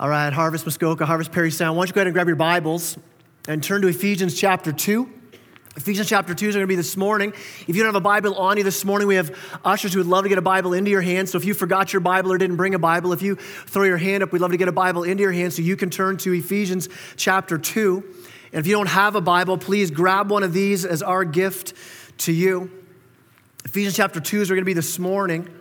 All right, Harvest Muskoka, Harvest Parry Sound. Why don't you go ahead and grab your Bibles and turn to Ephesians chapter 2. Ephesians chapter 2 is going to be this morning. If you don't have a Bible on you this morning, we have ushers who would love to get a Bible into your hand. So if you forgot your Bible or didn't bring a Bible, if you throw your hand up, we'd love to get a Bible into your hand so you can turn to Ephesians chapter 2. And if you don't have a Bible, please grab one of these as our gift to you. Ephesians chapter 2 is going to be this morning.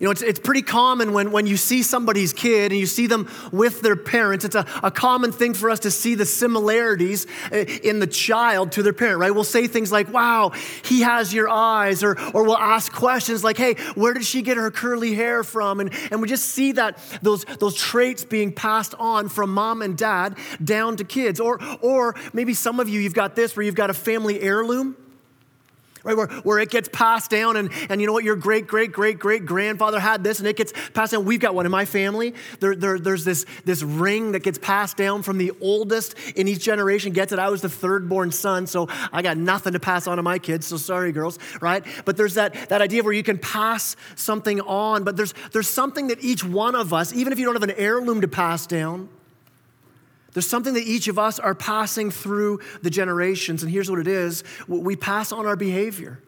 You know, it's, it's pretty common when, when you see somebody's kid and you see them with their parents, it's a, a common thing for us to see the similarities eh, in the child to their parent, right? We'll say things like, wow, he has your eyes, or, or we'll ask questions like, hey, where did she get her curly hair from? And, and we just see that those, those traits being passed on from mom and dad down to kids. Or, or maybe some of you, you've got this where you've got a family heirloom right? Where, where it gets passed down, and, and you know what? Your great, great, great, great grandfather had this, and it gets passed down. We've got one in my family. There, there, there's this, this ring that gets passed down from the oldest in each generation, gets it. I was the third born son, so I got nothing to pass on to my kids, so sorry, girls, right? But there's that, that idea where you can pass something on, but there's, there's something that each one of us, even if you don't have an heirloom to pass down, there's something that each of us are passing through the generations, and here's what it is we pass on our behavior.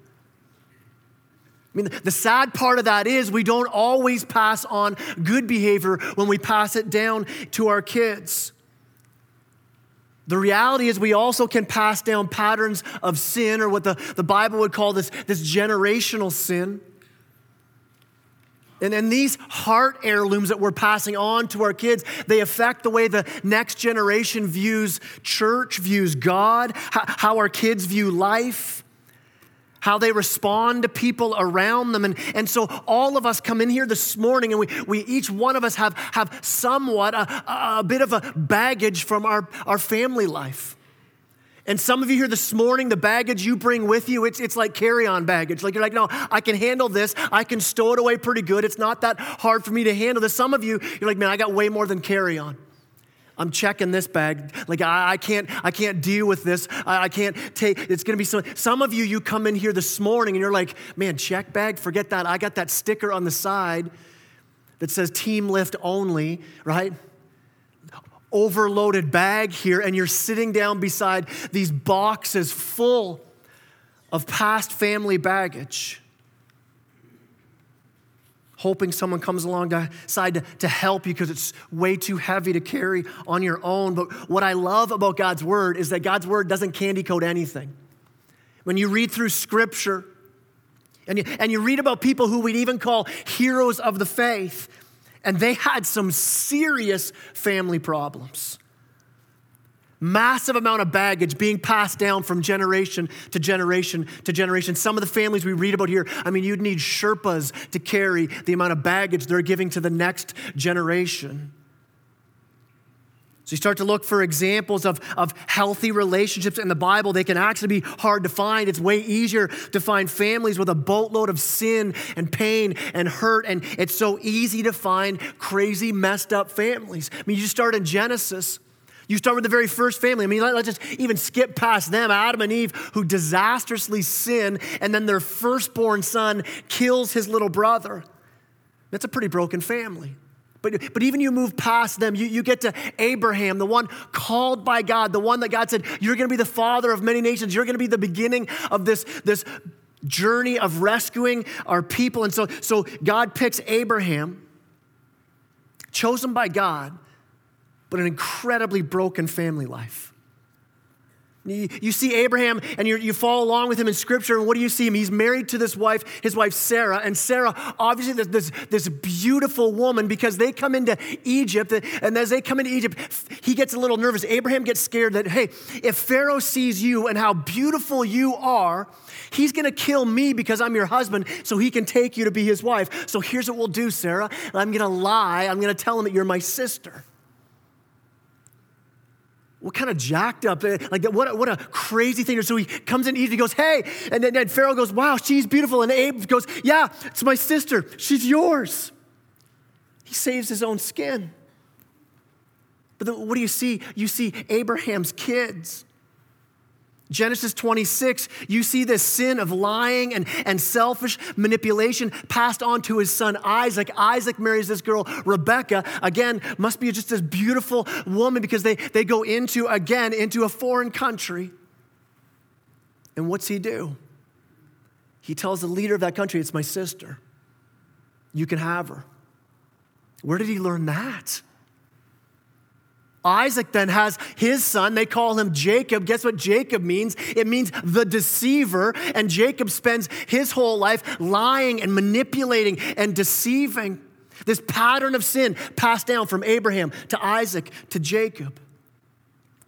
I mean, the sad part of that is we don't always pass on good behavior when we pass it down to our kids. The reality is, we also can pass down patterns of sin, or what the, the Bible would call this, this generational sin. And, and these heart heirlooms that we're passing on to our kids, they affect the way the next generation views church, views God, how, how our kids view life, how they respond to people around them. And, and so all of us come in here this morning and we, we each one of us have, have somewhat a, a bit of a baggage from our, our family life. And some of you here this morning, the baggage you bring with you, it's, it's like carry on baggage. Like you're like, no, I can handle this. I can stow it away pretty good. It's not that hard for me to handle this. Some of you, you're like, man, I got way more than carry on. I'm checking this bag. Like I, I can't, I can't deal with this. I, I can't take. It's gonna be so. Some of you, you come in here this morning and you're like, man, check bag. Forget that. I got that sticker on the side that says team lift only. Right? Overloaded bag here, and you're sitting down beside these boxes full of past family baggage, hoping someone comes alongside to, to help you because it's way too heavy to carry on your own. But what I love about God's word is that God's word doesn't candy coat anything. When you read through scripture, and you, and you read about people who we'd even call heroes of the faith, and they had some serious family problems. Massive amount of baggage being passed down from generation to generation to generation. Some of the families we read about here, I mean, you'd need Sherpas to carry the amount of baggage they're giving to the next generation. So you start to look for examples of, of healthy relationships in the Bible. They can actually be hard to find. It's way easier to find families with a boatload of sin and pain and hurt. And it's so easy to find crazy, messed up families. I mean, you start in Genesis. You start with the very first family. I mean, let, us just even skip past them Adam and Eve, who disastrously sin, and then their firstborn son kills his little brother. That's a pretty broken family. But, but even you move past them, you, you get to Abraham, the one called by God, the one that God said, You're going to be the father of many nations. You're going to be the beginning of this, this journey of rescuing our people. And so, so God picks Abraham, chosen by God, but an incredibly broken family life. You, see Abraham and you follow along with him in scripture, and what do you see him? He's married to this wife, his wife Sarah. And Sarah, obviously, this, this, this beautiful woman, because they come into Egypt, and as they come into Egypt, he gets a little nervous. Abraham gets scared that, hey, if Pharaoh sees you and how beautiful you are, he's gonna kill me because I'm your husband, so he can take you to be his wife. So here's what we'll do, Sarah. I'm gonna lie, I'm gonna tell him that you're my sister. What kind of jacked up, eh, like what, what a crazy thing. So he comes in, he goes, hey, and then and Pharaoh goes, wow, she's beautiful. And Abe goes, yeah, it's my sister, she's yours. He saves his own skin. But what do you see? You see Abraham's kids. Genesis 26, you see this sin of lying and, and selfish manipulation passed on to his son Isaac. Isaac marries this girl, Rebecca. Again, must be just this beautiful woman because they, they go into, again, into a foreign country. And what's he do? He tells the leader of that country, It's my sister. You can have her. Where did he learn that? Isaac then has his son. They call him Jacob. Guess what Jacob means? It means the deceiver. And Jacob spends his whole life lying and manipulating and deceiving. This pattern of sin passed down from Abraham to Isaac to Jacob.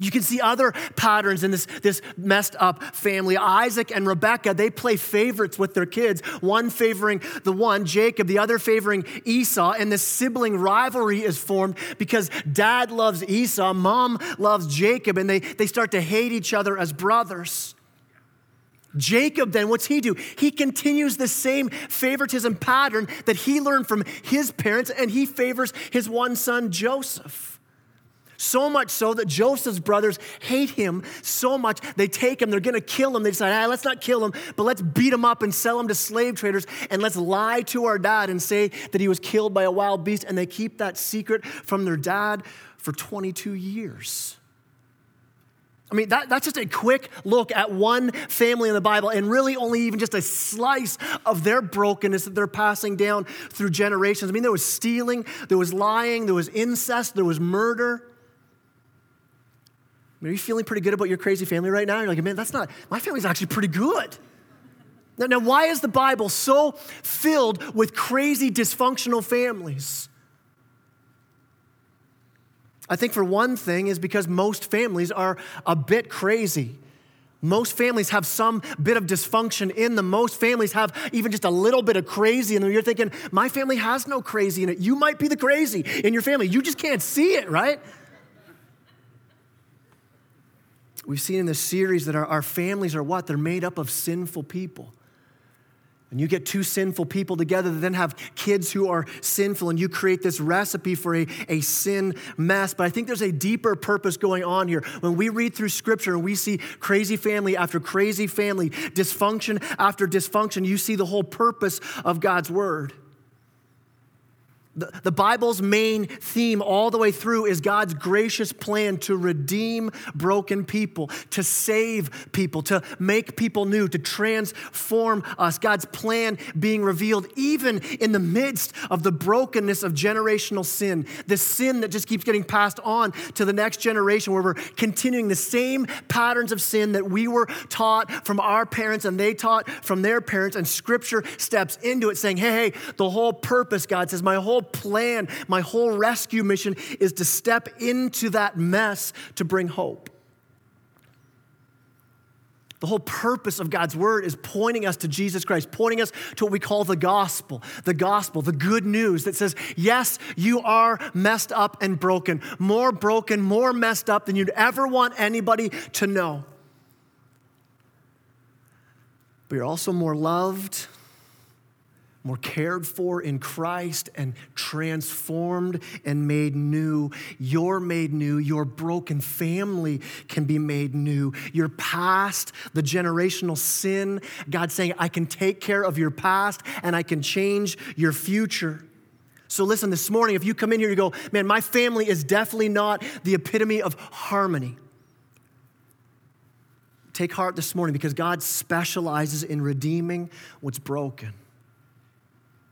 You can see other patterns in this, this messed up family. Isaac and Rebekah, they play favorites with their kids, one favoring the one, Jacob, the other favoring Esau, and this sibling rivalry is formed because dad loves Esau, mom loves Jacob, and they, they start to hate each other as brothers. Jacob, then, what's he do? He continues the same favoritism pattern that he learned from his parents, and he favors his one son, Joseph. So much so that Joseph's brothers hate him so much, they take him, they're gonna kill him. They decide, ah, let's not kill him, but let's beat him up and sell him to slave traders, and let's lie to our dad and say that he was killed by a wild beast. And they keep that secret from their dad for 22 years. I mean, that, that's just a quick look at one family in the Bible, and really only even just a slice of their brokenness that they're passing down through generations. I mean, there was stealing, there was lying, there was incest, there was murder. Are you feeling pretty good about your crazy family right now? You're like, man, that's not, my family's actually pretty good. Now, now, why is the Bible so filled with crazy, dysfunctional families? I think for one thing is because most families are a bit crazy. Most families have some bit of dysfunction in them. Most families have even just a little bit of crazy in them. You're thinking, my family has no crazy in it. You might be the crazy in your family. You just can't see it, right? We've seen in this series that our, our families are what? They're made up of sinful people. And you get two sinful people together that then have kids who are sinful, and you create this recipe for a, a sin mess. But I think there's a deeper purpose going on here. When we read through scripture and we see crazy family after crazy family, dysfunction after dysfunction, you see the whole purpose of God's word. The, the Bible's main theme all the way through is God's gracious plan to redeem broken people, to save people, to make people new, to transform us. God's plan being revealed even in the midst of the brokenness of generational sin, the sin that just keeps getting passed on to the next generation, where we're continuing the same patterns of sin that we were taught from our parents and they taught from their parents. And Scripture steps into it saying, hey, hey, the whole purpose, God says, my whole plan, my whole rescue mission is to step into that mess to bring hope. The whole purpose of God's word is pointing us to Jesus Christ, pointing us to what we call the gospel, the gospel, the good news that says, yes, you are messed up and broken, more broken, more messed up than you'd ever want anybody to know. But you're also more loved more cared for in Christ and transformed and made new. You're made new. Your broken family can be made new. Your past, the generational sin, God saying, I can take care of your past and I can change your future. So, listen, this morning, if you come in here, you go, man, my family is definitely not the epitome of harmony. Take heart this morning because God specializes in redeeming what's broken.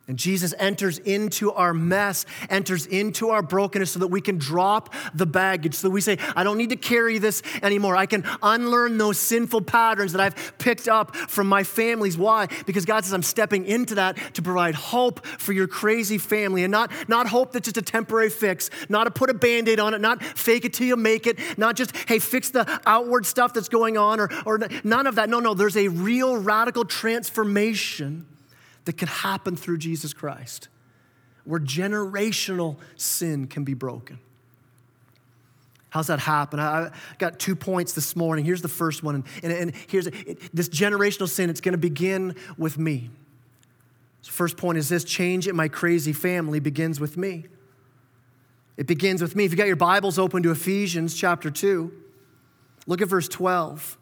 And Jesus enters into our mess, enters into our brokenness so that we can drop the baggage, so that we say, I don't need to carry this anymore. I can unlearn those sinful patterns that I've picked up from my families. Why? Because God says, I'm stepping into that to provide hope for your crazy family and not, not hope that's just a temporary fix, not to put a band aid on it, not fake it till you make it, not just, hey, fix the outward stuff that's going on or, or none of that. No, no, there's a real radical transformation that can happen through Jesus Christ, where generational sin can be broken. How's that happen? I got two points this morning. Here's the first one, and, and, and here's it, this generational sin. It's going to begin with me. So first point is this: change in my crazy family begins with me. It begins with me. If you got your Bibles open to Ephesians chapter two, look at verse twelve.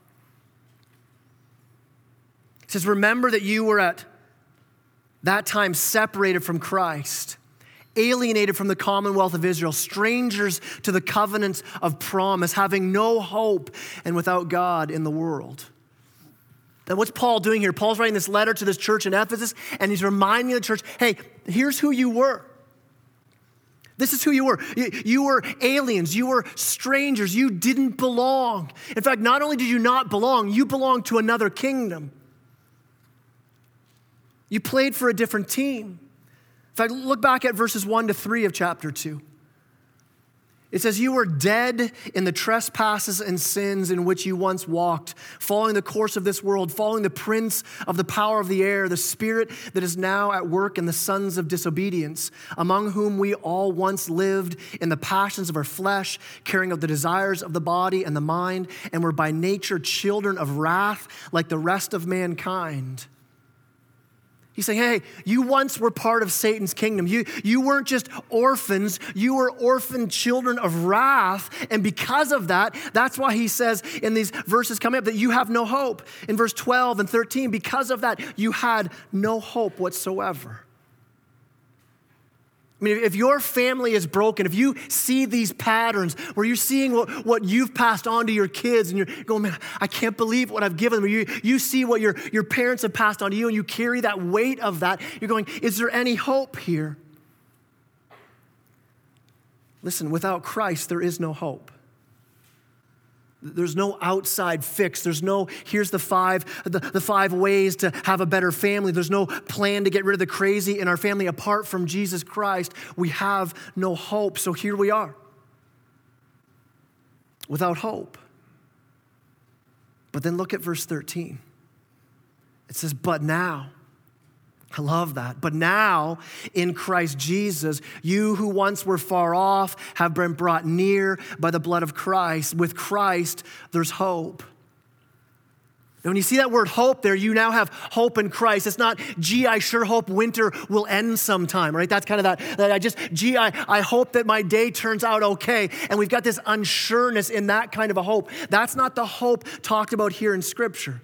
It says, Remember that you were at that time separated from Christ, alienated from the commonwealth of Israel, strangers to the covenants of promise, having no hope and without God in the world. And what's Paul doing here? Paul's writing this letter to this church in Ephesus, and he's reminding the church hey, here's who you were. This is who you were. You were aliens. You were strangers. You didn't belong. In fact, not only did you not belong, you belonged to another kingdom. You played for a different team. In fact, look back at verses 1 to 3 of chapter 2. It says, You were dead in the trespasses and sins in which you once walked, following the course of this world, following the prince of the power of the air, the spirit that is now at work in the sons of disobedience, among whom we all once lived in the passions of our flesh, carrying out the desires of the body and the mind, and were by nature children of wrath like the rest of mankind. He's saying, hey, you once were part of Satan's kingdom. You, you weren't just orphans, you were orphan children of wrath. And because of that, that's why he says in these verses coming up that you have no hope. In verse 12 and 13, because of that, you had no hope whatsoever. I mean, if your family is broken, if you see these patterns where you're seeing what, what you've passed on to your kids and you're going, man, I can't believe what I've given them. You, you see what your, your parents have passed on to you and you carry that weight of that. You're going, is there any hope here? Listen, without Christ, there is no hope. There's no outside fix. There's no, here's the five, the, the five ways to have a better family. There's no plan to get rid of the crazy in our family. Apart from Jesus Christ, we have no hope. So here we are without hope. But then look at verse 13. It says, But now, I love that. But now, in Christ Jesus, you who once were far off have been brought near by the blood of Christ. With Christ, there's hope. When you see that word hope there, you now have hope in Christ. It's not, gee, I sure hope winter will end sometime, right? That's kind of that, that I just, gee, I, I hope that my day turns out okay. And we've got this unsureness in that kind of a hope. That's not the hope talked about here in Scripture.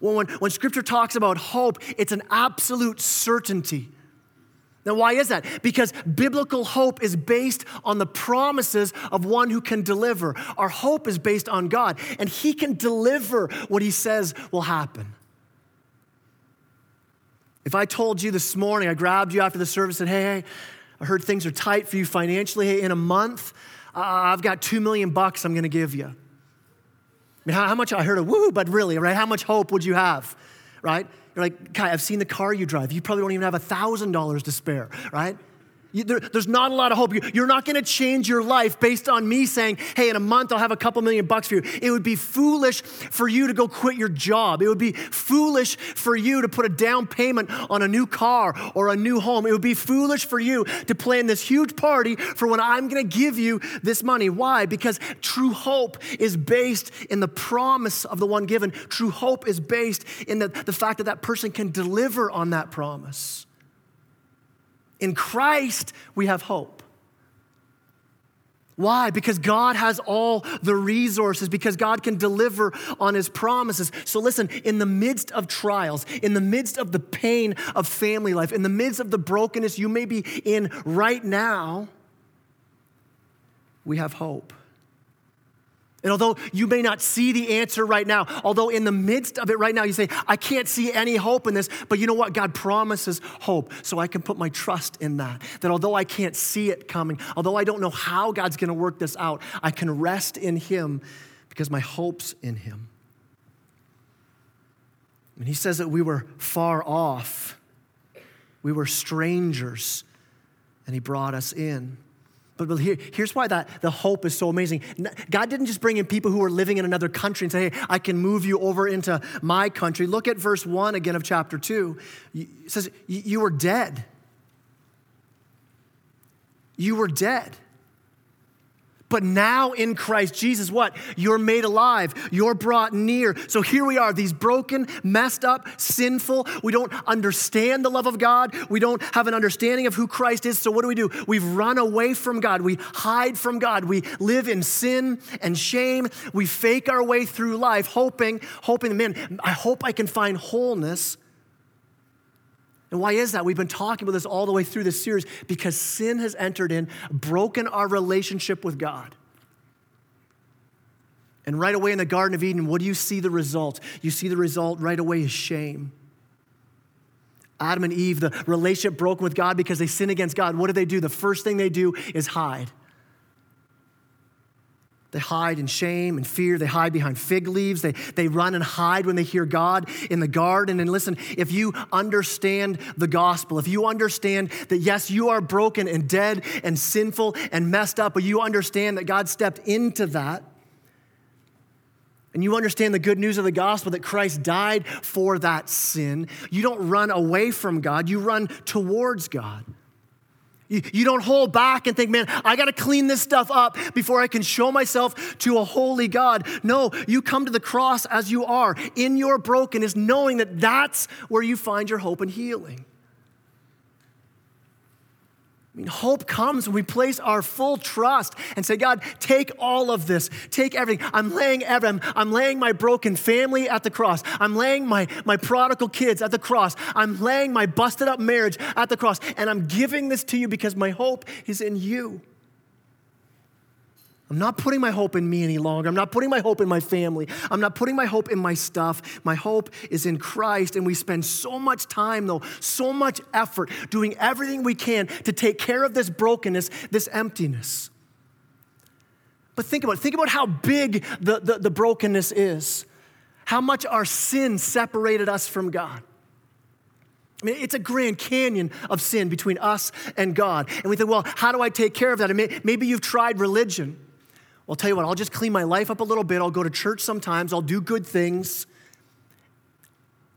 When, when, when scripture talks about hope, it's an absolute certainty. Now, why is that? Because biblical hope is based on the promises of one who can deliver. Our hope is based on God, and He can deliver what He says will happen. If I told you this morning, I grabbed you after the service and said, hey, hey, I heard things are tight for you financially. Hey, in a month, uh, I've got two million bucks I'm gonna give you. Mean, how, how much I heard a woo, but really, right? How much hope would you have, right? You're like, Kai, I've seen the car you drive. You probably don't even have a $1,000 to spare, right? There, there's not a lot of hope. You, are not going to change your life based on me saying, hey, in a month I'll have a couple million bucks for you. It would be foolish for you to go quit your job. It would be foolish for you to put a down payment on a new car or a new home. It would be foolish for you to plan this huge party for when I'm going to give you this money. Why? Because true hope is based in the promise of the one given. True hope is based in the, the fact that that person can deliver on that promise. In Christ, we have hope. Why? Because God has all the resources, because God can deliver on his promises. So, listen, in the midst of trials, in the midst of the pain of family life, in the midst of the brokenness you may be in right now, we have hope. And although you may not see the answer right now, although in the midst of it right now, you say, I can't see any hope in this, but you know what? God promises hope. So I can put my trust in that. That although I can't see it coming, although I don't know how God's going to work this out, I can rest in Him because my hope's in Him. And He says that we were far off, we were strangers, and He brought us in. But here, here's why that the hope is so amazing. God didn't just bring in people who were living in another country and say, hey, I can move you over into my country. Look at verse 1 again of chapter 2. It says, You were dead. You were dead. But now in Christ Jesus, what? You're made alive. You're brought near. So here we are, these broken, messed up, sinful. We don't understand the love of God. We don't have an understanding of who Christ is. So what do we do? We've run away from God. We hide from God. We live in sin and shame. We fake our way through life, hoping, hoping, man, I hope I can find wholeness. And why is that? We've been talking about this all the way through this series because sin has entered in, broken our relationship with God. And right away in the Garden of Eden, what do you see the result? You see the result right away is shame. Adam and Eve, the relationship broken with God because they sin against God. What do they do? The first thing they do is hide. They hide in shame and fear. They hide behind fig leaves. They, they run and hide when they hear God in the garden. And listen, if you understand the gospel, if you understand that, yes, you are broken and dead and sinful and messed up, but you understand that God stepped into that, and you understand the good news of the gospel that Christ died for that sin, you don't run away from God, you run towards God. You, don't hold back and think, man, I got to clean this stuff up before I can show myself to a holy God. No, you come to the cross as you are in your brokenness, knowing that that's where you find your hope and healing. I mean, hope comes when we place our full trust and say, God, take all of this. Take everything. I'm laying everything. I'm laying my broken family at the cross. I'm laying my, my prodigal kids at the cross. I'm laying my busted up marriage at the cross. And I'm giving this to you because my hope is in you. I'm not putting my hope in me any longer. I'm not putting my hope in my family. I'm not putting my hope in my stuff. My hope is in Christ. And we spend so much time, though, so much effort doing everything we can to take care of this brokenness, this emptiness. But think about it. Think about how big the, the, the brokenness is, how much our sin separated us from God. I mean, it's a grand canyon of sin between us and God. And we think, well, how do I take care of that? Mean, maybe you've tried religion. I'll tell you what, I'll just clean my life up a little bit. I'll go to church sometimes. I'll do good things.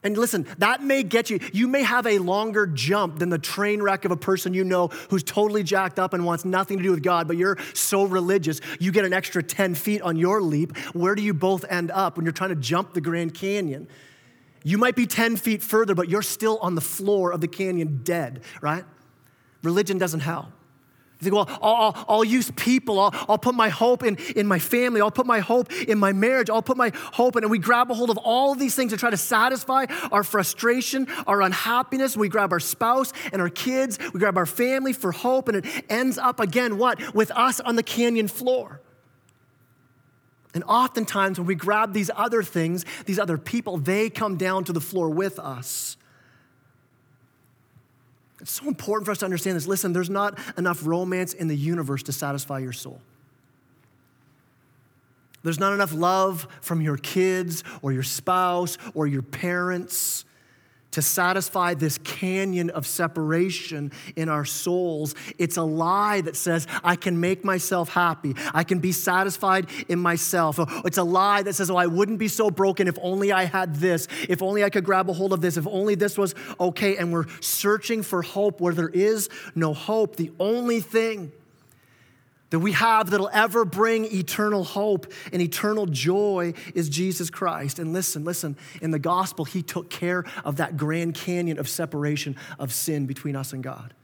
And listen, that may get you, you may have a longer jump than the train wreck of a person you know who's totally jacked up and wants nothing to do with God, but you're so religious, you get an extra 10 feet on your leap. Where do you both end up when you're trying to jump the Grand Canyon? You might be 10 feet further, but you're still on the floor of the canyon dead, right? Religion doesn't help. You think, well, I'll, I'll, I'll use people. I'll, I'll, put my hope in, in my family. I'll put my hope in my marriage. I'll put my hope in, and we grab a hold of all of these things to try to satisfy our frustration, our unhappiness. We grab our spouse and our kids. We grab our family for hope, and it ends up again, what? With us on the canyon floor. And oftentimes, when we grab these other things, these other people, they come down to the floor with us. It's so important for us to understand this. Listen, there's not enough romance in the universe to satisfy your soul. There's not enough love from your kids or your spouse or your parents to satisfy this canyon of separation in our souls. It's a lie that says, I can make myself happy. I can be satisfied in myself. It's a lie that says, Oh, I wouldn't be so broken if only I had this, if only I could grab a hold of this, if only this was okay. And we're searching for hope where there is no hope. The only thing that we have that'll ever bring eternal hope and eternal joy is Jesus Christ. And listen, listen, in the gospel, he took care of that grand canyon of separation of sin between us and God.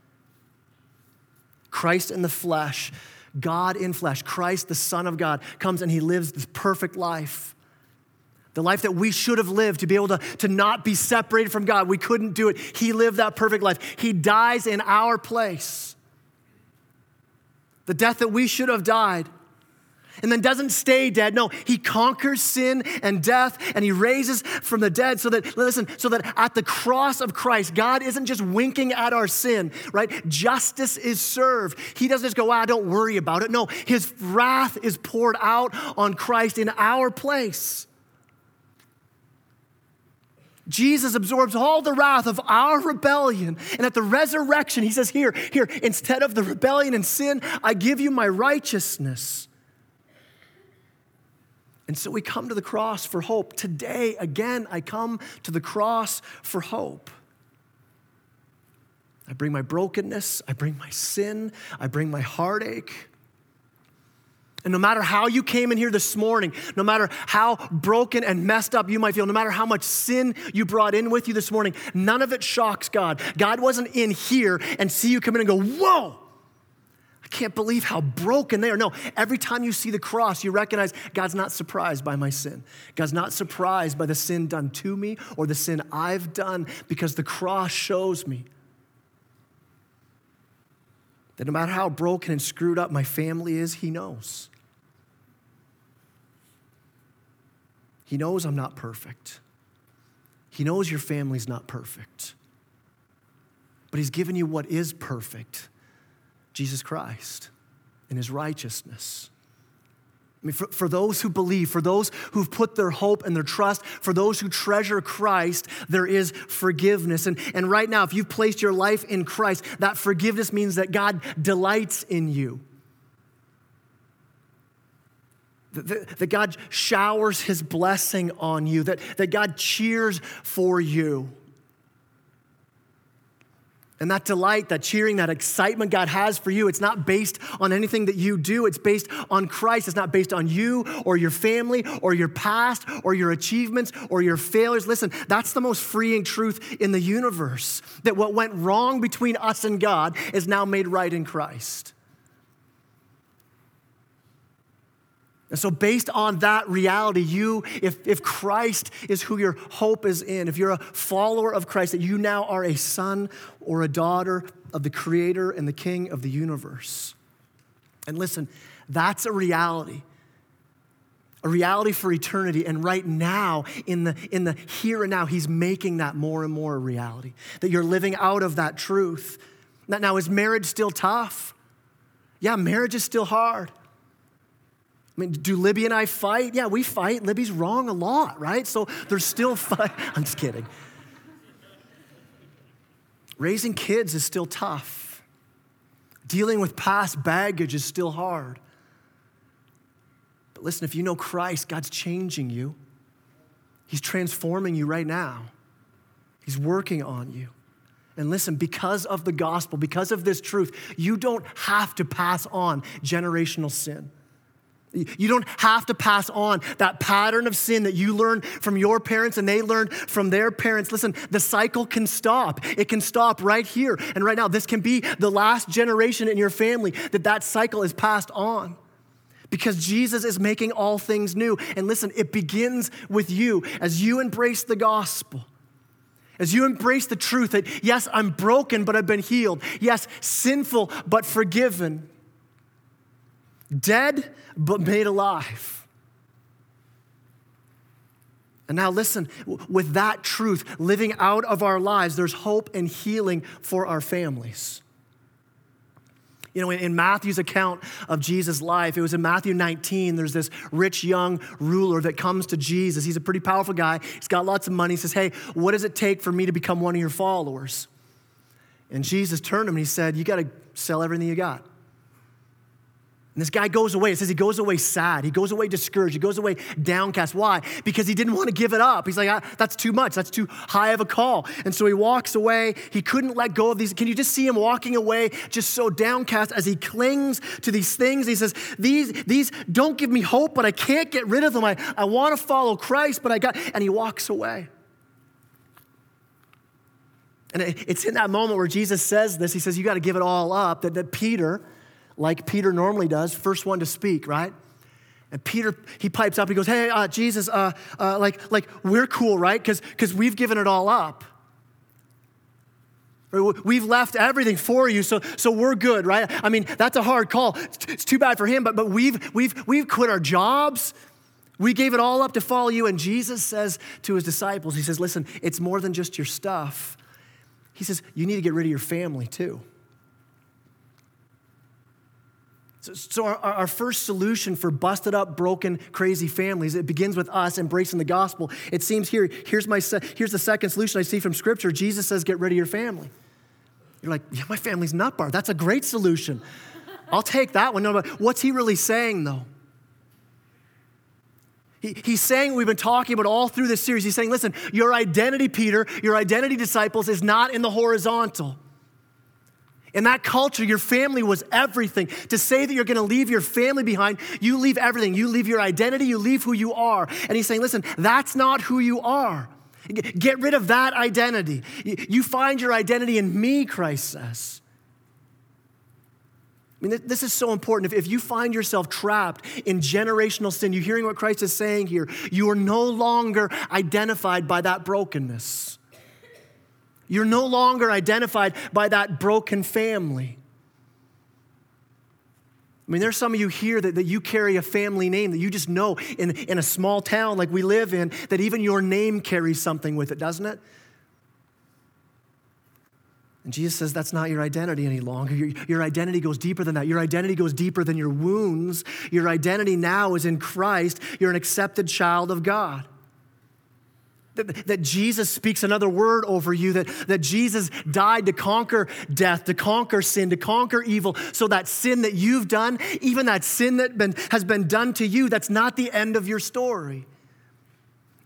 Christ in the flesh, God in flesh, Christ, the Son of God, comes and he lives this perfect life. The life that we should have lived to be able to, to not be separated from God. We couldn't do it. He lived that perfect life. He dies in our place the death that we should have died. And then doesn't stay dead. No, he conquers sin and death and he raises from the dead so that, listen, so that at the cross of Christ, God isn't just winking at our sin, right? Justice is served. He doesn't just go, ah, don't worry about it. No, his wrath is poured out on Christ in our place. Jesus absorbs all the wrath of our rebellion. And at the resurrection, he says, Here, here, instead of the rebellion and sin, I give you my righteousness. And so we come to the cross for hope. Today, again, I come to the cross for hope. I bring my brokenness, I bring my sin, I bring my heartache. And no matter how you came in here this morning, no matter how broken and messed up you might feel, no matter how much sin you brought in with you this morning, none of it shocks God. God wasn't in here and see you come in and go, Whoa, I can't believe how broken they are. No, every time you see the cross, you recognize God's not surprised by my sin. God's not surprised by the sin done to me or the sin I've done because the cross shows me that no matter how broken and screwed up my family is, He knows. He knows I'm not perfect. He knows your family's not perfect. But He's given you what is perfect Jesus Christ and His righteousness. I mean, for, for those who believe, for those who've put their hope and their trust, for those who treasure Christ, there is forgiveness. And, and right now, if you've placed your life in Christ, that forgiveness means that God delights in you. That, that God showers his blessing on you, that, that God cheers for you. And that delight, that cheering, that excitement God has for you, it's not based on anything that you do. It's based on Christ. It's not based on you or your family or your past or your achievements or your failures. Listen, that's the most freeing truth in the universe that what went wrong between us and God is now made right in Christ. And so, based on that reality, you, if, if Christ is who your hope is in, if you're a follower of Christ, that you now are a son or a daughter of the Creator and the King of the universe. And listen, that's a reality. A reality for eternity. And right now, in the, in the here and now, He's making that more and more a reality. That you're living out of that truth. Now, is marriage still tough? Yeah, marriage is still hard. I mean, do Libby and I fight? Yeah, we fight. Libby's wrong a lot, right? So there's still fight. I'm just kidding. Raising kids is still tough. Dealing with past baggage is still hard. But listen, if you know Christ, God's changing you. He's transforming you right now. He's working on you. And listen, because of the gospel, because of this truth, you don't have to pass on generational sin. You don't have to pass on that pattern of sin that you learned from your parents and they learned from their parents. Listen, the cycle can stop. It can stop right here and right now. This can be the last generation in your family that that cycle is passed on because Jesus is making all things new. And listen, it begins with you as you embrace the gospel. As you embrace the truth that, yes, I'm broken, but I've been healed. Yes, sinful, but forgiven dead but made alive. And now, listen, with that truth living out of our lives, there's hope and healing for our families. You know, in Matthew's account of Jesus' life, it was in Matthew 19, there's this rich young ruler that comes to Jesus. He's a pretty powerful guy. He's got lots of money. He says, Hey, what does it take for me to become one of your followers? And Jesus turned him and he said, You got to sell everything you got. And this guy goes away. It says he goes away sad. He goes away discouraged. He goes away downcast. Why? Because he didn't want to give it up. He's like, ah, that's too much. That's too high of a call. And so he walks away. He couldn't let go of these. Can you just see him walking away, just so downcast as he clings to these things? He says, These, these don't give me hope, but I can't get rid of them. I, I want to follow Christ, but I got, and he walks away. And it's in that moment where Jesus says this. He says, You got to give it all up. That, that Peter, like Peter normally does, first one to speak, right? And Peter, he pipes up, he goes, Hey, uh, Jesus, uh, uh, like, like, we're cool, right? Because we've given it all up. We've left everything for you, so, so we're good, right? I mean, that's a hard call. It's, too bad for him, but, but we've, we've, we've quit our jobs. We gave it all up to follow you. And Jesus says to his disciples, He says, Listen, it's more than just your stuff. He says, You need to get rid of your family too. So, so our, our, first solution for busted up, broken, crazy families, it begins with us embracing the gospel. It seems here, here's, my, here's the second solution I see from Scripture. Jesus says, get rid of your family. You're like, yeah, my family's nut bar. That's a great solution. I'll take that one. No, but what's he really saying, though? He, he's saying, we've been talking about all through this series, he's saying, listen, your identity, Peter, your identity, disciples, is not in the horizontal. In that culture, your family was everything. To say that you're going to leave your family behind, you leave everything. You leave your identity, you leave who you are. And he's saying, listen, that's not who you are. Get rid of that identity. You find your identity in me, Christ says. I mean, this is so important. If, you find yourself trapped in generational sin, you're hearing what Christ is saying here, you are no longer identified by that brokenness. You're no longer identified by that broken family. I mean, there's some of you here that, that you carry a family name that you just know in, in a small town like we live in, that even your name carries something with it, doesn't it? And Jesus says that's not your identity any longer. Your, your, identity goes deeper than that. Your identity goes deeper than your wounds. Your identity now is in Christ. You're an accepted child of God. That, that Jesus speaks another word over you, that, that Jesus died to conquer death, to conquer sin, to conquer evil. So that sin that you've done, even that sin that been, has been done to you, that's not the end of your story.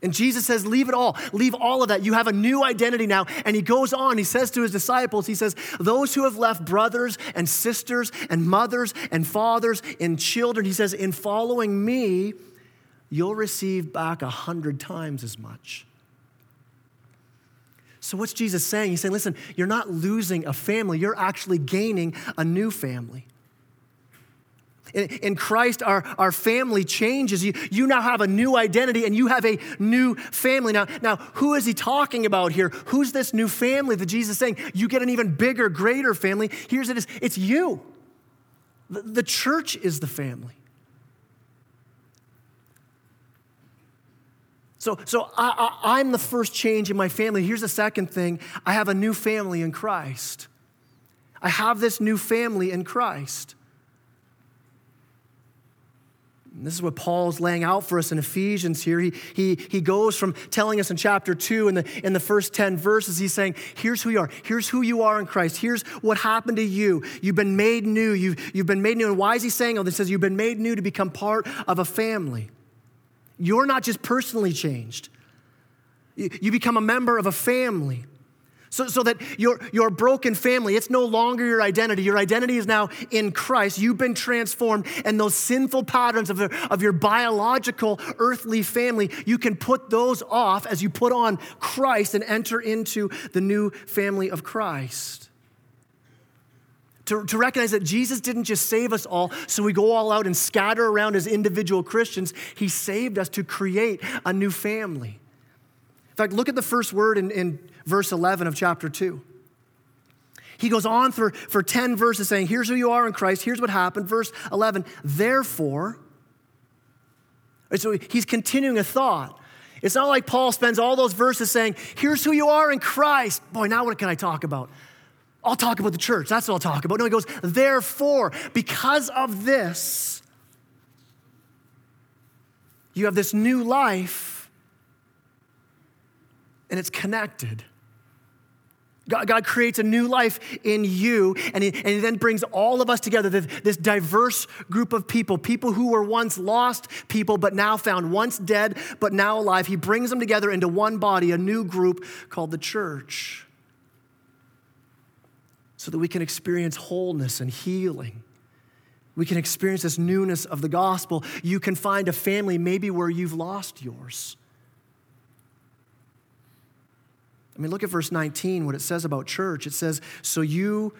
And Jesus says, Leave it all. Leave all of that. You have a new identity now. And he goes on, he says to his disciples, He says, Those who have left brothers and sisters and mothers and fathers and children, he says, In following me, you'll receive back a hundred times as much. So, what's Jesus saying? He's saying, Listen, you're not losing a family, you're actually gaining a new family. In, in Christ, our, our family changes. You, you now have a new identity and you have a new family. Now, now, who is he talking about here? Who's this new family that Jesus is saying? You get an even bigger, greater family. Here's it is it's you. The, the church is the family. So, so I, am the first change in my family. Here's the second thing I have a new family in Christ. I have this new family in Christ. And this is what Paul's laying out for us in Ephesians here. He, he, he goes from telling us in chapter 2 in the, in the first 10 verses, he's saying, Here's who you are. Here's who you are in Christ. Here's what happened to you. You've been made new. You've, you've been made new. And why is he saying all this? He says, You've been made new to become part of a family. You're not just personally changed, you become a member of a family. So, so that your, your broken family, it's no longer your identity. Your identity is now in Christ. You've been transformed, and those sinful patterns of, the, of your biological earthly family, you can put those off as you put on Christ and enter into the new family of Christ. To, to recognize that Jesus didn't just save us all so we go all out and scatter around as individual Christians. He saved us to create a new family. In fact, look at the first word in, in verse 11 of chapter 2. He goes on for, for 10 verses saying, Here's who you are in Christ. Here's what happened. Verse 11, therefore. So he's continuing a thought. It's not like Paul spends all those verses saying, Here's who you are in Christ. Boy, now what can I talk about? I'll talk about the church. That's what I'll talk about. No, he goes, Therefore, because of this, you have this new life and it's connected. God, God, creates a new life in you, and he, and he then brings all of us together, this, this, diverse group of people, people who were once lost people, but now found, once dead, but now alive. He brings them together into one body, a new group called the church, so that we can experience wholeness and healing. We can experience this newness of the gospel. You can find a family maybe where you've lost yours. I mean, look at verse 19, what it says about church. It says, So you,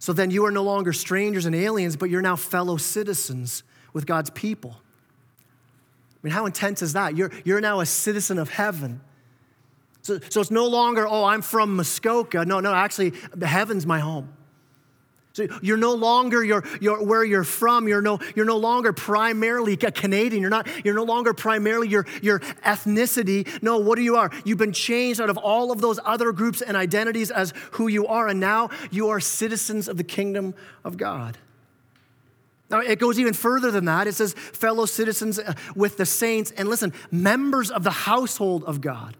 so then you are no longer strangers and aliens, but you're now fellow citizens with God's people. I mean, how intense is that? You're, you're now a citizen of heaven. So, so it's no longer, oh, I'm from Muskoka. No, no, actually, heaven's my home. So you're no longer you're, you're, where you're from. You're no, you're no longer primarily a Canadian. You're, not, you're no longer primarily your, your ethnicity. No, what do you are? You've been changed out of all of those other groups and identities as who you are, and now you are citizens of the kingdom of God. Now, it goes even further than that. It says, fellow citizens uh, with the saints, and listen, members of the household of God.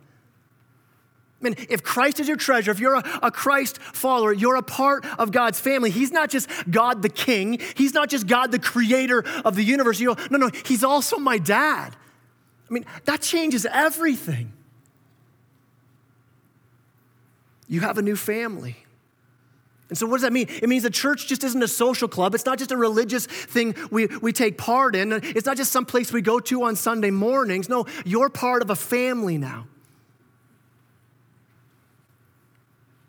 I mean, if Christ is your treasure, if you're a, a, Christ follower, you're a part of God's family. He's not just God the king, He's not just God the creator of the universe. You go, no, no, He's also my dad. I mean, that changes everything. You have a new family. And so, what does that mean? It means the church just isn't a social club. It's not just a religious thing we, we take part in. It's not just some place we go to on Sunday mornings. No, you're part of a family now.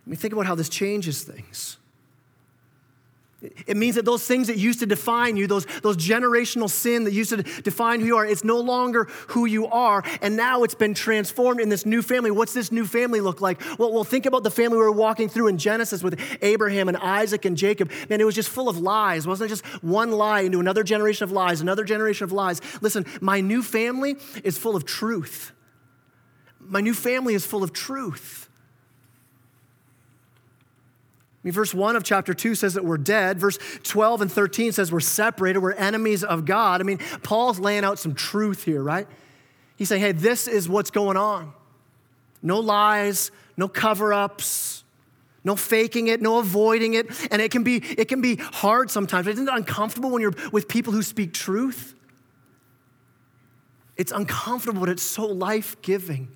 I mean, think about how this changes things. It means that those things that used to define you, those, those generational sin that used to define who you are, it's no longer who you are. And now it's been transformed in this new family. What's this new family look like? Well, well, think about the family we were walking through in Genesis with Abraham and Isaac and Jacob. Man, it was just full of lies. Wasn't it just one lie into another generation of lies, another generation of lies. Listen, my new family is full of truth. My new family is full of truth. I mean, verse 1 of chapter 2 says that we're dead. Verse 12 and 13 says we're separated, we're enemies of God. I mean, Paul's laying out some truth here, right? He's saying, hey, this is what's going on. No lies, no cover ups, no faking it, no avoiding it. And it can be, it can be hard sometimes. Isn't it uncomfortable when you're with people who speak truth? It's uncomfortable, but it's so life giving.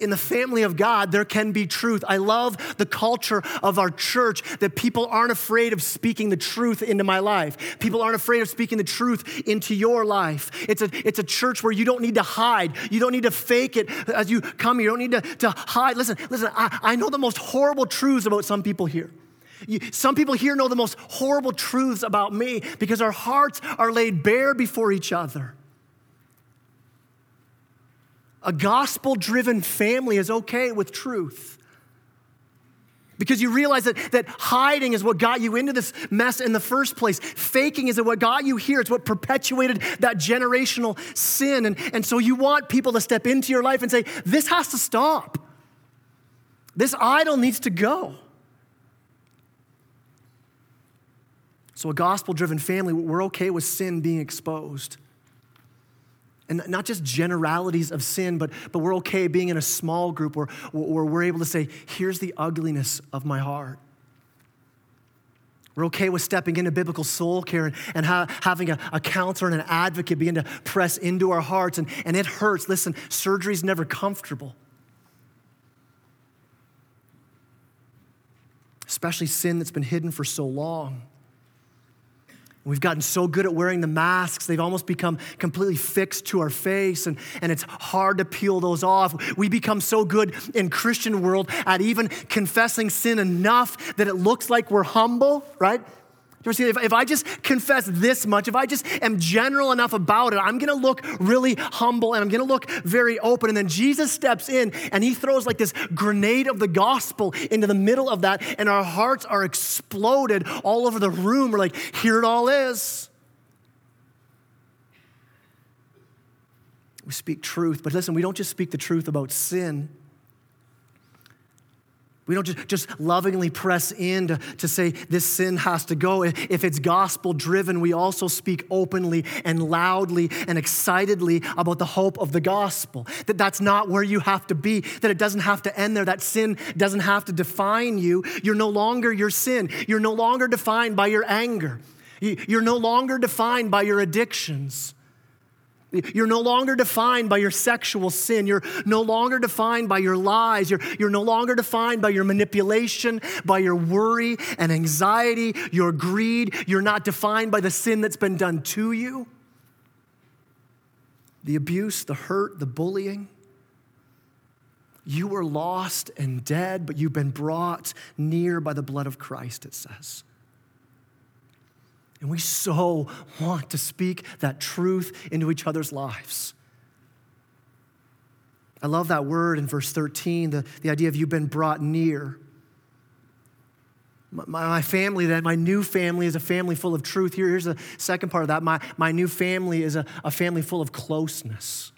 In the family of God, there can be truth. I love the culture of our church that people aren't afraid of speaking the truth into my life. People aren't afraid of speaking the truth into your life. It's a, it's a church where you don't need to hide. You don't need to fake it as you come here. You don't need to, to hide. Listen, listen, I, I know the most horrible truths about some people here. You, some people here know the most horrible truths about me because our hearts are laid bare before each other. A gospel driven family is okay with truth. Because you realize that, that hiding is what got you into this mess in the first place. Faking is what got you here. It's what perpetuated that generational sin. And, and so you want people to step into your life and say, This has to stop. This idol needs to go. So, a gospel driven family, we're okay with sin being exposed. And not just generalities of sin, but, but we're okay being in a small group where, where we're able to say, here's the ugliness of my heart. We're okay with stepping into biblical soul care and, and ha- having a, a counselor and an advocate begin to press into our hearts. And, and it hurts. Listen, surgery's never comfortable. Especially sin that's been hidden for so long. We've gotten so good at wearing the masks, they've almost become completely fixed to our face, and, and it's hard to peel those off. We become so good in Christian world at even confessing sin enough that it looks like we're humble, right? If, if I just confess this much, if I just am general enough about it, I'm gonna look really humble and I'm gonna look very open. And then Jesus steps in and he throws like this grenade of the gospel into the middle of that, and our hearts are exploded all over the room. We're like, here it all is. We speak truth, but listen, we don't just speak the truth about sin. We don't just, just lovingly press in to, to say this sin has to go. If it's gospel driven, we also speak openly and loudly and excitedly about the hope of the gospel. That that's not where you have to be, that it doesn't have to end there, that sin doesn't have to define you. You're no longer your sin, you're no longer defined by your anger, you're no longer defined by your addictions. You're no longer defined by your sexual sin. You're no longer defined by your lies. You're, you're no longer defined by your manipulation, by your worry and anxiety, your greed. You're not defined by the sin that's been done to you the abuse, the hurt, the bullying. You were lost and dead, but you've been brought near by the blood of Christ, it says. And we so want to speak that truth into each other's lives. I love that word in verse 13, the, the idea of you've been brought near. My, my family, then, my new family is a family full of truth. Here, here's the second part of that. My, my new family is a, a family full of closeness.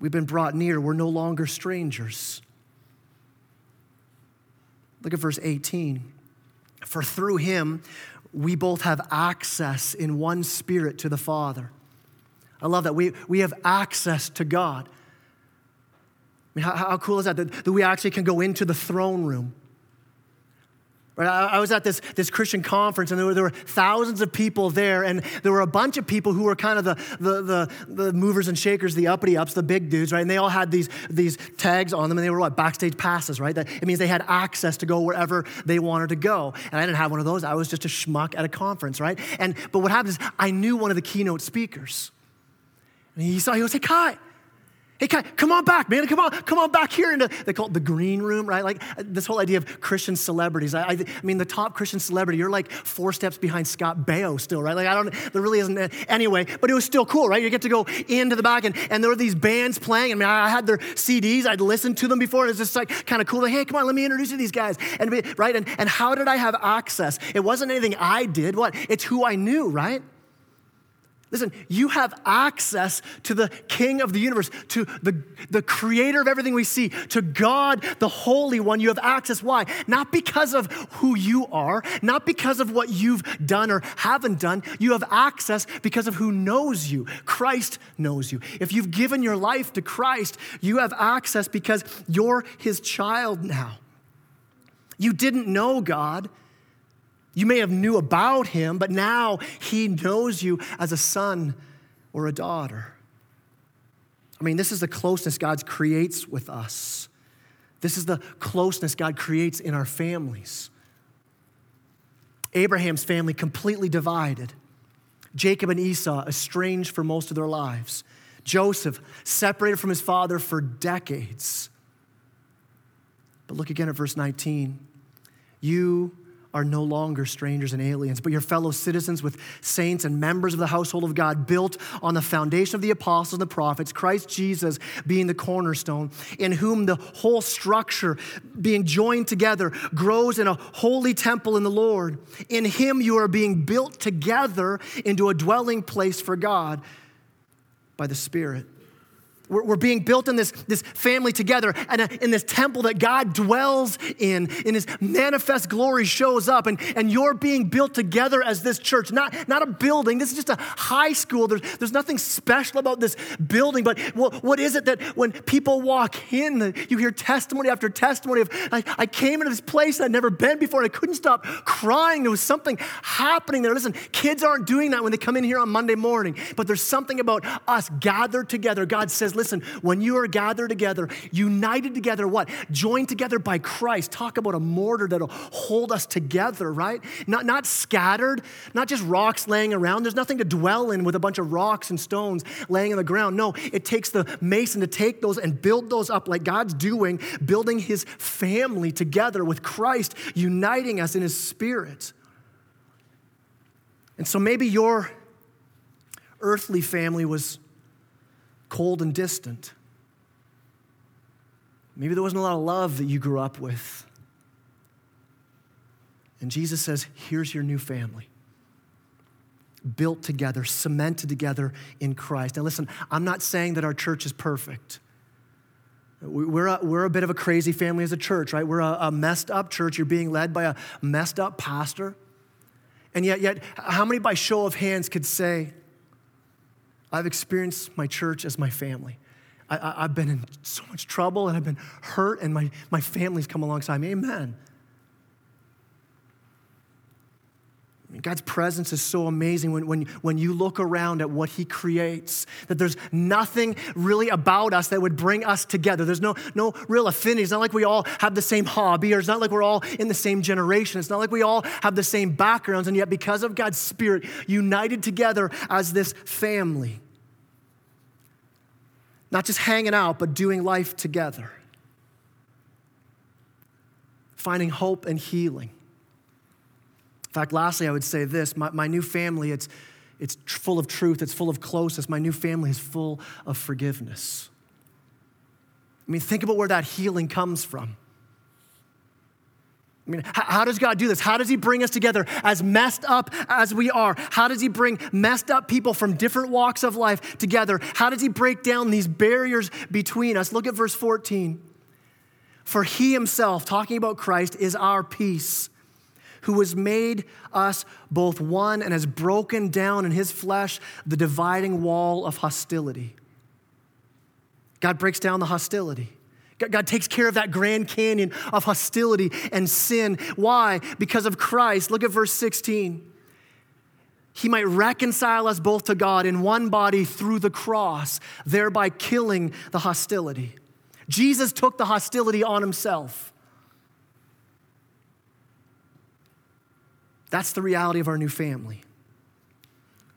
We've been brought near. We're no longer strangers. Look at verse 18. For through him, we both have access in one spirit to the Father. I love that. We, we have access to God. I mean, how, how cool is that? that? That we actually can go into the throne room. Right? I, I was at this, this Christian conference and there were, there were thousands of people there, and there were a bunch of people who were kind of the, the, the, the movers and shakers, the uppity ups, the big dudes, right? And they all had these, these tags on them, and they were what? Backstage passes, right? That, it means they had access to go wherever they wanted to go. And I didn't have one of those. I was just a schmuck at a conference, right? And but what happened is I knew one of the keynote speakers. And he saw, he goes, Hey, Kai, Hey, come on back, man. Come on, come on back here. Into, they call it the green room, right? Like uh, this whole idea of Christian celebrities. I, I, I, mean, the top Christian celebrity, you're like four steps behind Scott Baio still, right? Like, I don't, there really isn't, uh, anyway, but it was still cool, right? You get to go into the back and, and there were these bands playing. I mean, I had their CDs, I'd listened to them before, and it's just like kind of cool. Like, hey, come on, let me introduce you to these guys. And, right? And, and how did I have access? It wasn't anything I did. What? It's who I knew, right? Listen, you have access to the King of the universe, to the, the creator of everything we see, to God, the Holy One. You have access. Why? Not because of who you are, not because of what you've done or haven't done. You have access because of who knows you. Christ knows you. If you've given your life to Christ, you have access because you're his child now. You didn't know God. You may have knew about him, but now he knows you as a son or a daughter. I mean, this is the closeness God creates with us. This is the closeness God creates in our families. Abraham's family completely divided. Jacob and Esau estranged for most of their lives. Joseph separated from his father for decades. But look again at verse 19. You are no longer strangers and aliens, but your fellow citizens with saints and members of the household of God, built on the foundation of the apostles and the prophets, Christ Jesus being the cornerstone, in whom the whole structure, being joined together, grows in a holy temple in the Lord. In him you are being built together into a dwelling place for God by the Spirit. We're, we're being built in this, this family together and uh, in this temple that God dwells in, in his manifest glory shows up. And, and you're being built together as this church, not, not a building. This is just a high school. There's, there's nothing special about this building, but what, what is it that when people walk in, you hear testimony after testimony of, I, I came into this place I'd never been before and I couldn't stop crying. There was something happening there. Listen, kids aren't doing that when they come in here on Monday morning, but there's something about us gathered together. God says, listen, when you are gathered together, united together, what? Joined together by Christ. Talk about a mortar that'll hold us together, right? Not, not scattered, not just rocks laying around. There's nothing to dwell in with a bunch of rocks and stones laying in the ground. No, it takes the mason to take those and build those up like God's doing, building his family together with Christ, uniting us in his spirit. And so maybe your earthly family was cold and distant. Maybe there wasn't a lot of love that you grew up with. And Jesus says, Here's your new family. Built together, cemented together in Christ. Now, listen, I'm not saying that our church is perfect. We're a, we're a bit of a crazy family as a church, right? We're a, a messed up church. You're being led by a messed up pastor. And yet, yet, how many by show of hands could say, I've experienced my church as my family. I, have been in so much trouble and I've been hurt, and my, my family's come alongside me. Amen. God's presence is so amazing when, when, when you look around at what He creates, that there's nothing really about us that would bring us together. There's no, no real affinity. It's not like we all have the same hobby, or it's not like we're all in the same generation. It's not like we all have the same backgrounds, and yet because of God's Spirit, united together as this family. Not just hanging out, but doing life together, finding hope and healing. Fact, lastly, I would say this my, my new family, it's, it's full of truth, it's full of closeness. My new family is full of forgiveness. I mean, think about where that healing comes from. I mean, how does God do this? How does He bring us together as messed up as we are? How does He bring messed up people from different walks of life together? How does He break down these barriers between us? Look at verse 14. For He Himself, talking about Christ, is our peace who has made us both one and has broken down in his flesh the dividing wall of hostility. God breaks down the hostility. God takes care of that Grand Canyon of hostility and sin. Why? Because of Christ. Look at verse 16. He might reconcile us both to God in one body through the cross, thereby killing the hostility. Jesus took the hostility on himself. That's the reality of our new family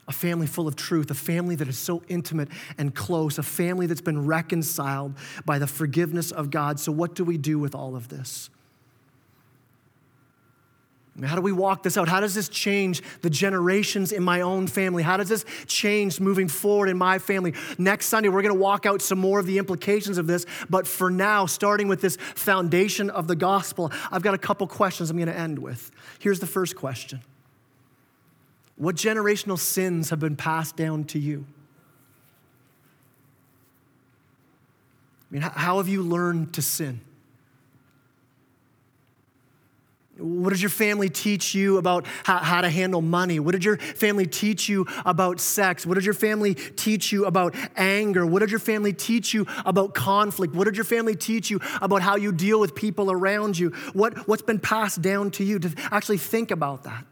a family full of truth, a family that is so intimate and close, a family that's been reconciled by the forgiveness of God. So, what do we do with all of this? How do we walk this out? How does this change the generations in my own family? How does this change moving forward in my family? Next Sunday, we're going to walk out some more of the implications of this. But for now, starting with this foundation of the gospel, I've got a couple questions I'm going to end with. Here's the first question what generational sins have been passed down to you? I mean, how have you learned to sin? What did your family teach you about how, how, to handle money? What did your family teach you about sex? What did your family teach you about anger? What did your family teach you about conflict? What did your family teach you about how you deal with people around you? What, what's been passed down to you to actually think about that?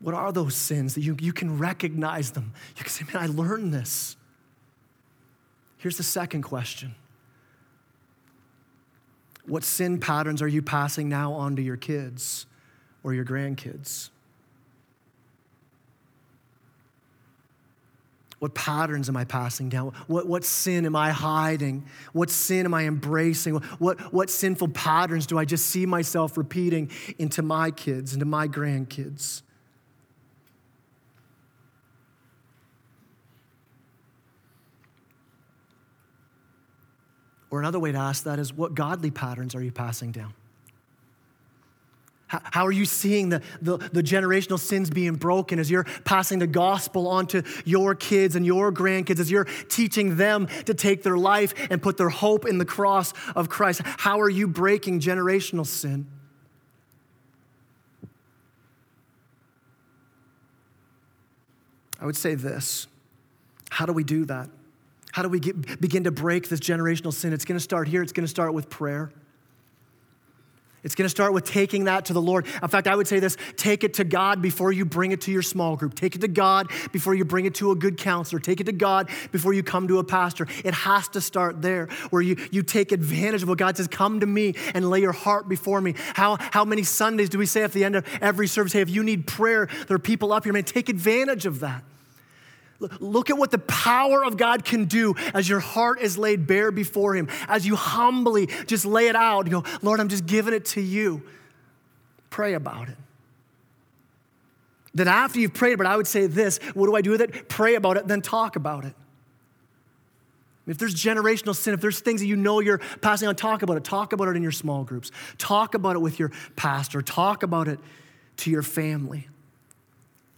What are those sins that you, you can recognize them? You can say, man, I learned this. Here's the second question What sin patterns are you passing now on to your kids or your grandkids? What patterns am I passing down? What, what sin am I hiding? What sin am I embracing? What, what sinful patterns do I just see myself repeating into my kids, into my grandkids? Or another way to ask that is what godly patterns are you passing down? How, are you seeing the, the, the, generational sins being broken as you're passing the gospel on to your kids and your grandkids, as you're teaching them to take their life and put their hope in the cross of Christ? How are you breaking generational sin? I would say this How do we do that? How do we get, begin to break this generational sin? It's going to start here. It's going to start with prayer. It's going to start with taking that to the Lord. In fact, I would say this take it to God before you bring it to your small group. Take it to God before you bring it to a good counselor. Take it to God before you come to a pastor. It has to start there, where you, you take advantage of what God says come to me and lay your heart before me. How, how many Sundays do we say at the end of every service, hey, if you need prayer, there are people up here, man, take advantage of that. Look at what the power of God can do as your heart is laid bare before Him, as you humbly just lay it out. You go, Lord, I'm just giving it to you. Pray about it. Then, after you've prayed about it, I would say this what do I do with it? Pray about it, then talk about it. If there's generational sin, if there's things that you know you're passing on, talk about it. Talk about it in your small groups. Talk about it with your pastor. Talk about it to your family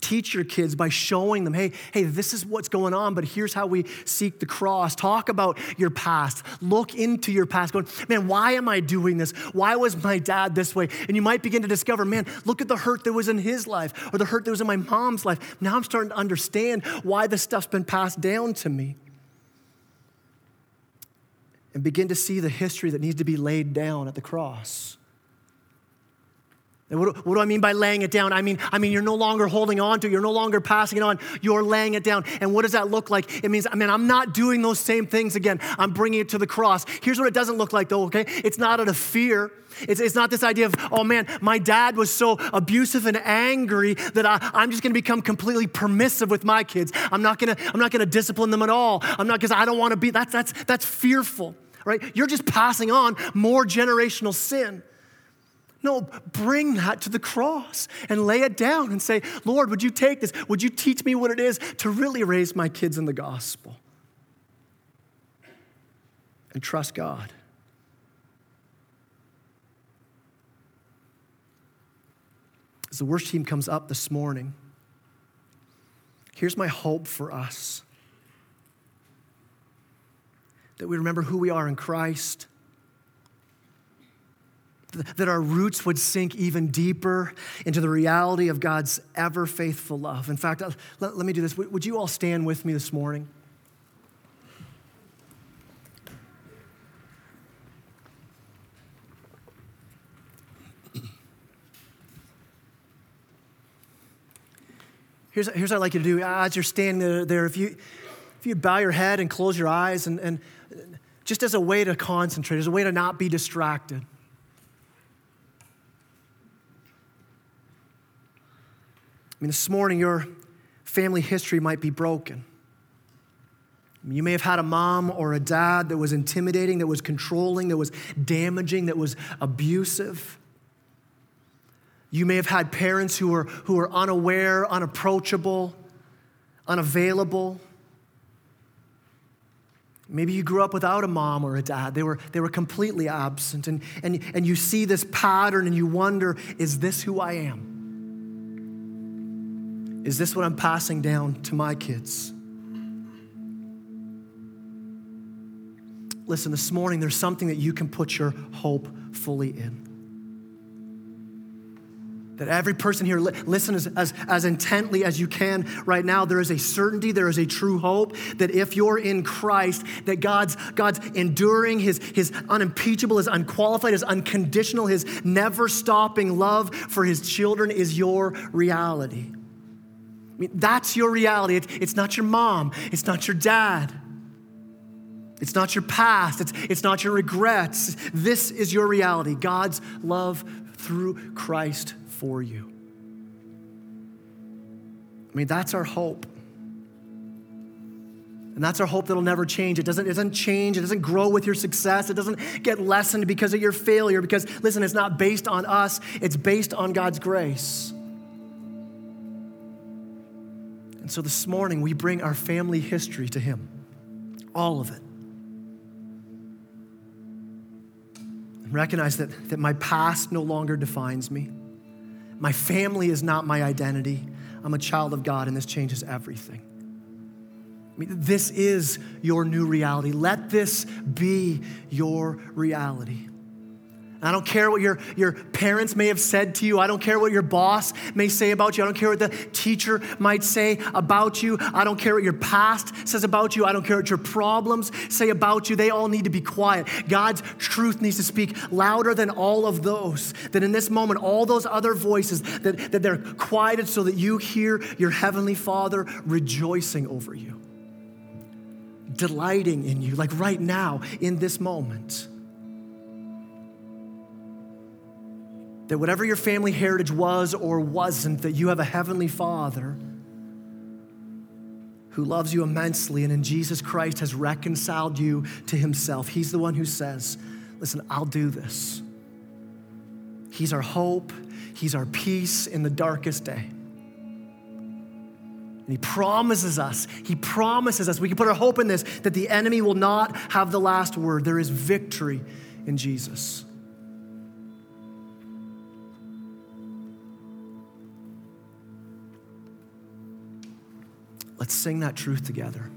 teach your kids by showing them, hey, hey, this is what's going on, but here's how we seek the cross. Talk about your past. Look into your past, going, man, why am I doing this? Why was my dad this way? And you might begin to discover, man, look at the hurt that was in his life or the hurt that was in my mom's life. Now I'm starting to understand why this stuff's been passed down to me. And begin to see the history that needs to be laid down at the cross. What, what, do I mean by laying it down? I mean, I mean, you're no longer holding on to it. You're no longer passing it on. You're laying it down. And what does that look like? It means, I mean, I'm not doing those same things again. I'm bringing it to the cross. Here's what it doesn't look like, though, okay? It's not out of fear. It's, it's not this idea of, oh man, my dad was so abusive and angry that I, I'm just gonna become completely permissive with my kids. I'm not gonna, I'm not gonna discipline them at all. I'm not, because I don't wanna be, that's, that's, that's fearful, right? You're just passing on more generational sin. No, bring that to the cross and lay it down and say, Lord, would you take this? Would you teach me what it is to really raise my kids in the gospel? And trust God. As the worship team comes up this morning, here's my hope for us that we remember who we are in Christ that our roots would sink even deeper into the reality of God's ever faithful love. In fact, uh, let, let me do this. Would you all stand with me this morning? Here's, here's what I'd like you to do. As you're standing there, if you, if you bow your head and close your eyes, and, and just as a way to concentrate, as a way to not be distracted. Mean, this morning, your family history might be broken. You may have had a mom or a dad that was intimidating, that was controlling, that was damaging, that was abusive. You may have had parents who were, who were unaware, unapproachable, unavailable. Maybe you grew up without a mom or a dad. They were, they were completely absent. And, and, and you see this pattern and you wonder is this who I am? Is this what I'm passing down to my kids? Listen, this morning there's something that you can put your hope fully in. That every person here, listen as, as, as, intently as you can right now. There is a certainty, there is a true hope that if you're in Christ, that God's, God's enduring, his, his unimpeachable, his unqualified, his unconditional, his never stopping love for his children is your reality mean, that's your reality. It's, it's not your mom, it's not your dad. It's not your past. It's, it's not your regrets. This is your reality God's love through Christ for you. I mean, that's our hope. And that's our hope that'll never change. It doesn't, it doesn't change. It doesn't grow with your success. It doesn't get lessened because of your failure. Because, listen, it's not based on us, it's based on God's grace. And so this morning, we bring our family history to Him, all of it. And recognize that, that my past no longer defines me. My family is not my identity. I'm a child of God, and this changes everything. I mean, this is your new reality. Let this be your reality. I don't care what your, your parents may have said to you. I don't care what your boss may say about you. I don't care what the teacher might say about you. I don't care what your past says about you. I don't care what your problems say about you. They all need to be quiet. God's truth needs to speak louder than all of those. That in this moment, all those other voices, that, that they're quieted so that you hear your heavenly Father rejoicing over you, delighting in you, like right now in this moment. That whatever your family heritage was or wasn't, that you have a heavenly Father who loves you immensely and in Jesus Christ has reconciled you to himself. He's the one who says, Listen, I'll do this. He's our hope, He's our peace in the darkest day. And He promises us, He promises us, we can put our hope in this, that the enemy will not have the last word. There is victory in Jesus. Let's sing that truth together.